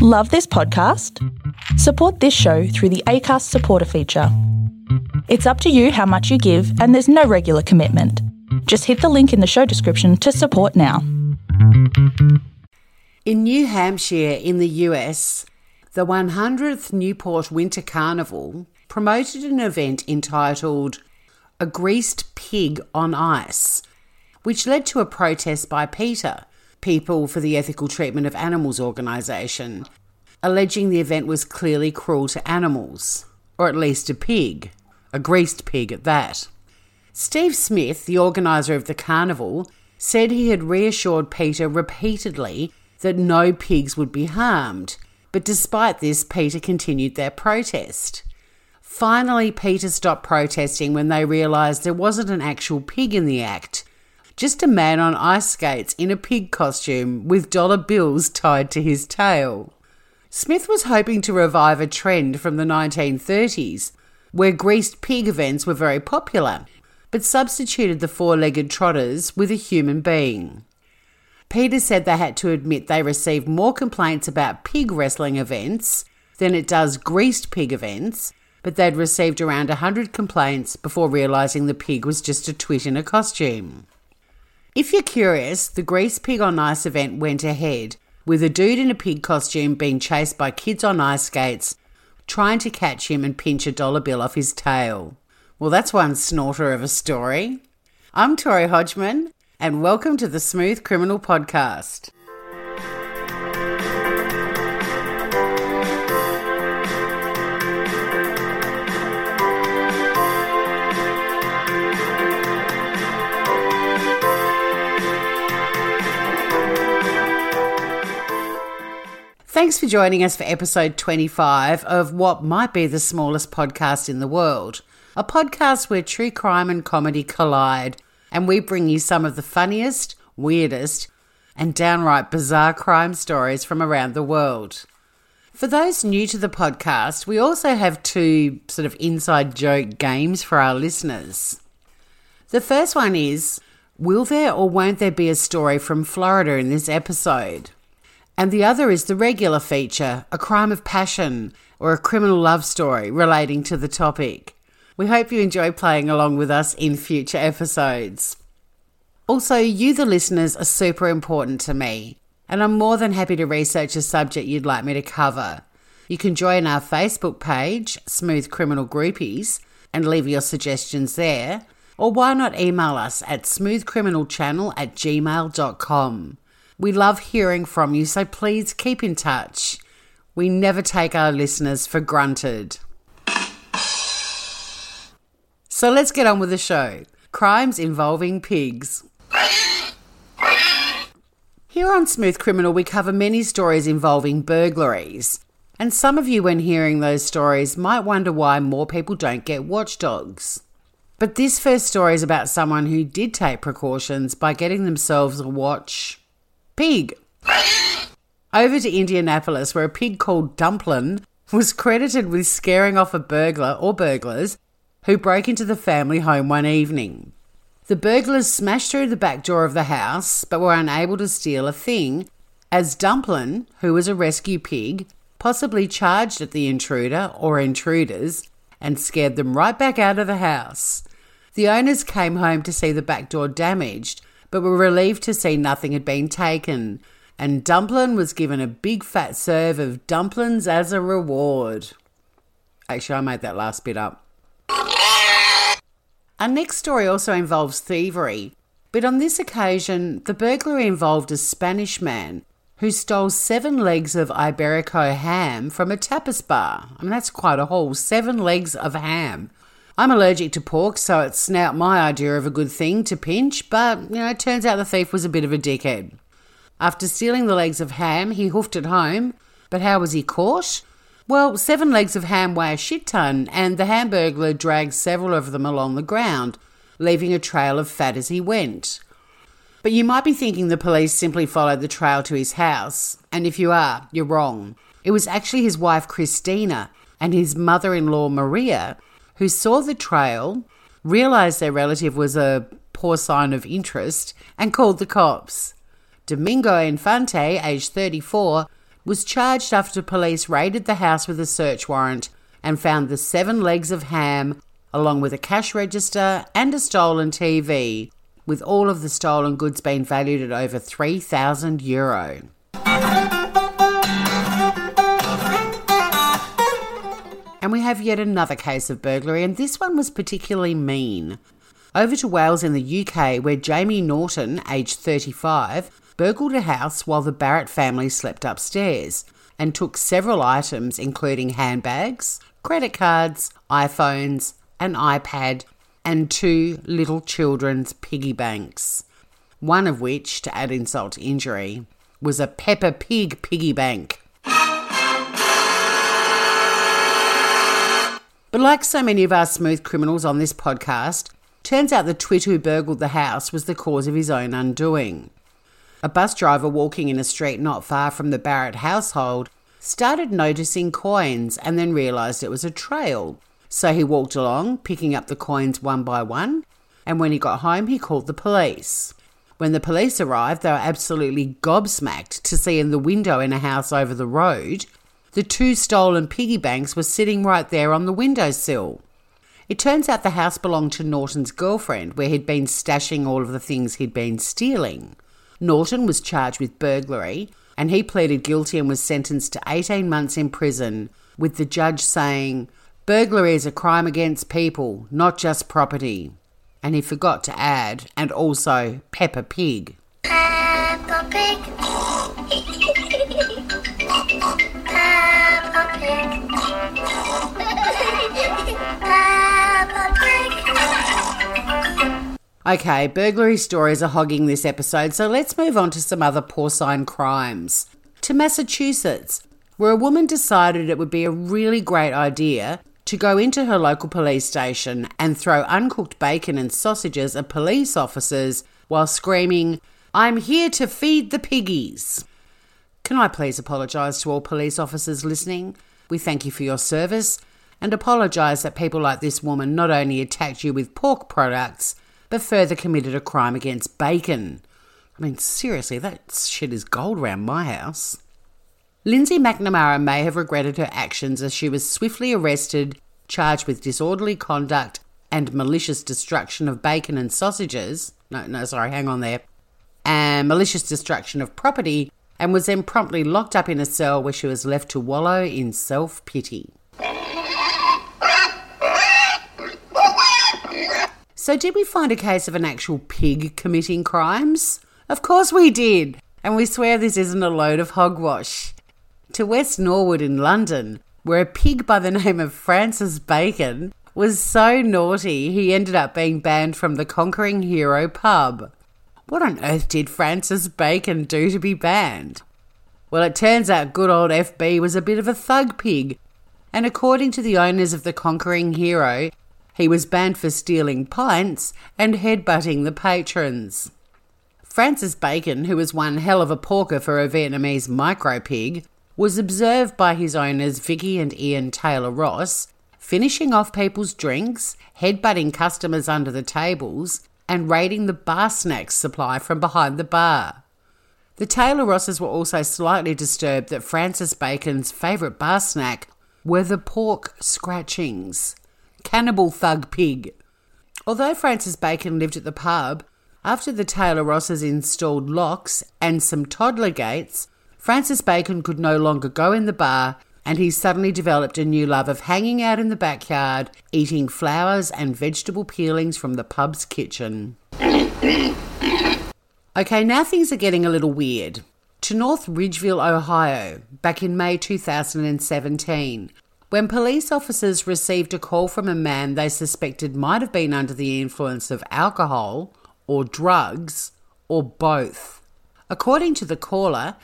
Love this podcast? Support this show through the ACAST supporter feature. It's up to you how much you give, and there's no regular commitment. Just hit the link in the show description to support now. In New Hampshire, in the US, the 100th Newport Winter Carnival promoted an event entitled A Greased Pig on Ice, which led to a protest by PETA, People for the Ethical Treatment of Animals organisation, alleging the event was clearly cruel to animals, or at least a pig, a greased pig at that. Steve Smith, the organiser of the carnival, said he had reassured PETA repeatedly that no pigs would be harmed, but despite this, PETA continued their protest. Finally, PETA stopped protesting when they realised there wasn't an actual pig in the act, just a man on ice skates in a pig costume with dollar bills tied to his tail. Smith was hoping to revive a trend from the 1930s, where greased pig events were very popular, but substituted the four legged trotters with a human being. PETA said they had to admit they received more complaints about pig wrestling events than it does greased pig events, but they'd received around 100 complaints before realising the pig was just a twit in a costume. If you're curious, the Grease Pig on Ice event went ahead, with a dude in a pig costume being chased by kids on ice skates, trying to catch him and pinch a dollar bill off his tail. Well, that's one snorter of a story. I'm Tori Hodgman, and welcome to the Smooth Criminal Podcast. Thanks for joining us for episode 25 of what might be the smallest podcast in the world. A podcast where true crime and comedy collide, and we bring you some of the funniest, weirdest, and downright bizarre crime stories from around the world. For those new to the podcast, we also have two sort of inside joke games for our listeners. The first one is Will there or won't there be a story from Florida in this episode? And the other is the regular feature, a crime of passion or a criminal love story relating to the topic. We hope you enjoy playing along with us in future episodes. Also, you, the listeners, are super important to me, and I'm more than happy to research a subject you'd like me to cover. You can join our Facebook page, Smooth Criminal Groupies, and leave your suggestions there, or why not email us at smoothcriminalchannel at gmail.com. We love hearing from you, so please keep in touch. We never take our listeners for granted. So let's get on with the show crimes involving pigs. Here on Smooth Criminal, we cover many stories involving burglaries. And some of you, when hearing those stories, might wonder why more people don't get watchdogs. But this first story is about someone who did take precautions by getting themselves a watch pig. Over to Indianapolis, where a pig called Dumplin was credited with scaring off a burglar or burglars who broke into the family home one evening. The burglars smashed through the back door of the house but were unable to steal a thing, as Dumplin, who was a rescue pig, possibly charged at the intruder or intruders and scared them right back out of the house. The owners came home to see the back door damaged but were relieved to see nothing had been taken, and Dumplin was given a big fat serve of dumplings as a reward. Actually, I made that last bit up. Our next story also involves thievery, but on this occasion, the burglary involved a Spanish man who stole seven legs of Iberico ham from a tapas bar. I mean, that's quite a haul. Seven legs of ham. I'm allergic to pork, so it's not my idea of a good thing to pinch, but, you know, it turns out the thief was a bit of a dickhead. After stealing the legs of ham, he hoofed it home. But how was he caught? Well, seven legs of ham weigh a shit ton, and the hamburglar dragged several of them along the ground, leaving a trail of fat as he went. But you might be thinking the police simply followed the trail to his house, and if you are, you're wrong. It was actually his wife Christina and his mother in law Maria who saw the trail, realised their relative was a poor sign of interest, and called the cops. Domingo Infante, aged 34, was charged after police raided the house with a search warrant and found the seven legs of ham, along with a cash register and a stolen TV, with all of the stolen goods being valued at over 3,000 euro. And we have yet another case of burglary, and this one was particularly mean. Over to Wales in the UK, where Jamie Norton, aged 35, burgled a house while the Barrett family slept upstairs and took several items, including handbags, credit cards, iPhones, an iPad, and two little children's piggy banks. One of which, to add insult to injury, was a Peppa Pig piggy bank. But like so many of our smooth criminals on this podcast, turns out the twit who burgled the house was the cause of his own undoing. A bus driver walking in a street not far from the Barrett household started noticing coins and then realised it was a trail. So he walked along, picking up the coins one by one, and when he got home, he called the police. When the police arrived, they were absolutely gobsmacked to see in the window in a house over the road the two stolen piggy banks were sitting right there on the windowsill. It turns out the house belonged to Norton's girlfriend, where he'd been stashing all of the things he'd been stealing. Norton was charged with burglary, and he pleaded guilty and was sentenced to 18 months in prison, with the judge saying, Burglary is a crime against people, not just property. And he forgot to add, and also Peppa Pig. Pig. Okay, burglary stories are hogging this episode, so let's move on to some other porcine crimes. To Massachusetts, where a woman decided it would be a really great idea to go into her local police station and throw uncooked bacon and sausages at police officers while screaming, I'm here to feed the piggies. Can I please apologise to all police officers listening? We thank you for your service and apologise that people like this woman not only attacked you with pork products, but further committed a crime against bacon. I mean, seriously, that shit is gold around my house. Lindsay McNamara may have regretted her actions as she was swiftly arrested, charged with disorderly conduct and malicious destruction of bacon and sausages. No, no, sorry, hang on there. And malicious destruction of property, and was then promptly locked up in a cell where she was left to wallow in self pity. So, did we find a case of an actual pig committing crimes? Of course we did, and we swear this isn't a load of hogwash. To West Norwood in London, where a pig by the name of Francis Bacon was so naughty he ended up being banned from the Conquering Hero pub. What on earth did Francis Bacon do to be banned? Well, it turns out good old FB was a bit of a thug pig, and according to the owners of the Conquering Hero, he was banned for stealing pints and headbutting the patrons. Francis Bacon, who was one hell of a porker for a Vietnamese micro pig, was observed by his owners Vicky and Ian Taylor Ross finishing off people's drinks, headbutting customers under the tables, and raiding the bar snacks supply from behind the bar. The Taylor Rosses were also slightly disturbed that Francis Bacon's favourite bar snack were the pork scratchings. Cannibal Thug Pig. Although Francis Bacon lived at the pub, after the Taylor Rosses installed locks and some toddler gates, Francis Bacon could no longer go in the bar and he suddenly developed a new love of hanging out in the backyard, eating flowers and vegetable peelings from the pub's kitchen. okay, now things are getting a little weird. To North Ridgeville, Ohio, back in May 2017, when police officers received a call from a man they suspected might have been under the influence of alcohol or drugs or both. According to the caller,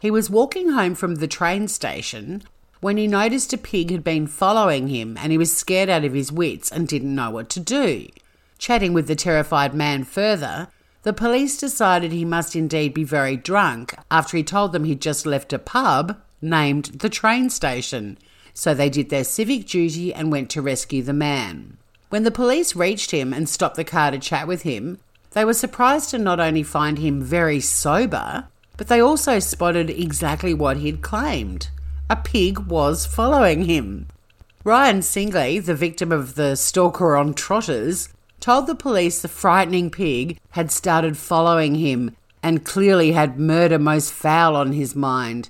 he was walking home from the train station when he noticed a pig had been following him and he was scared out of his wits and didn't know what to do. Chatting with the terrified man further, the police decided he must indeed be very drunk after he told them he'd just left a pub named the train station so they did their civic duty and went to rescue the man. When the police reached him and stopped the car to chat with him, they were surprised to not only find him very sober, but they also spotted exactly what he'd claimed a pig was following him. Ryan Singley, the victim of the stalker on trotters, told the police the frightening pig had started following him and clearly had murder most foul on his mind.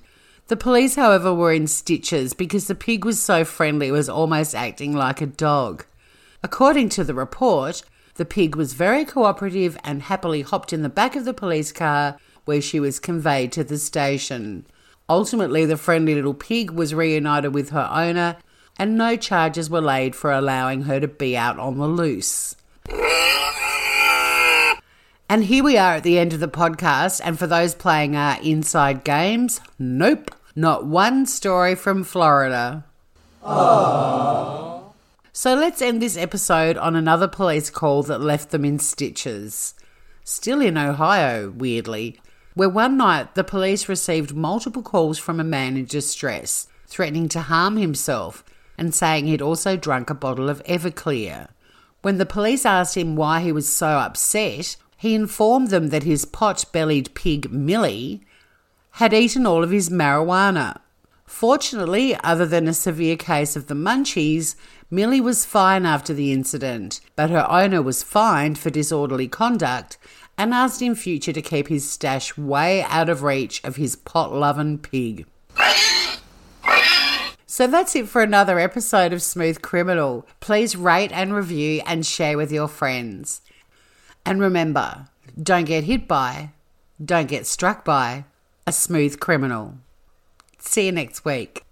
The police, however, were in stitches because the pig was so friendly it was almost acting like a dog. According to the report, the pig was very cooperative and happily hopped in the back of the police car where she was conveyed to the station. Ultimately, the friendly little pig was reunited with her owner, and no charges were laid for allowing her to be out on the loose. And here we are at the end of the podcast. And for those playing our inside games, nope, not one story from Florida. Aww. So let's end this episode on another police call that left them in stitches. Still in Ohio, weirdly where one night the police received multiple calls from a man in distress, threatening to harm himself and saying he'd also drunk a bottle of Everclear. When the police asked him why he was so upset, he informed them that his pot bellied pig, Millie, had eaten all of his marijuana. Fortunately, other than a severe case of the munchies, Millie was fine after the incident, but her owner was fined for disorderly conduct and asked in future to keep his stash way out of reach of his pot loving pig. So that's it for another episode of Smooth Criminal. Please rate and review and share with your friends. And remember, don't get hit by, don't get struck by a smooth criminal. See you next week.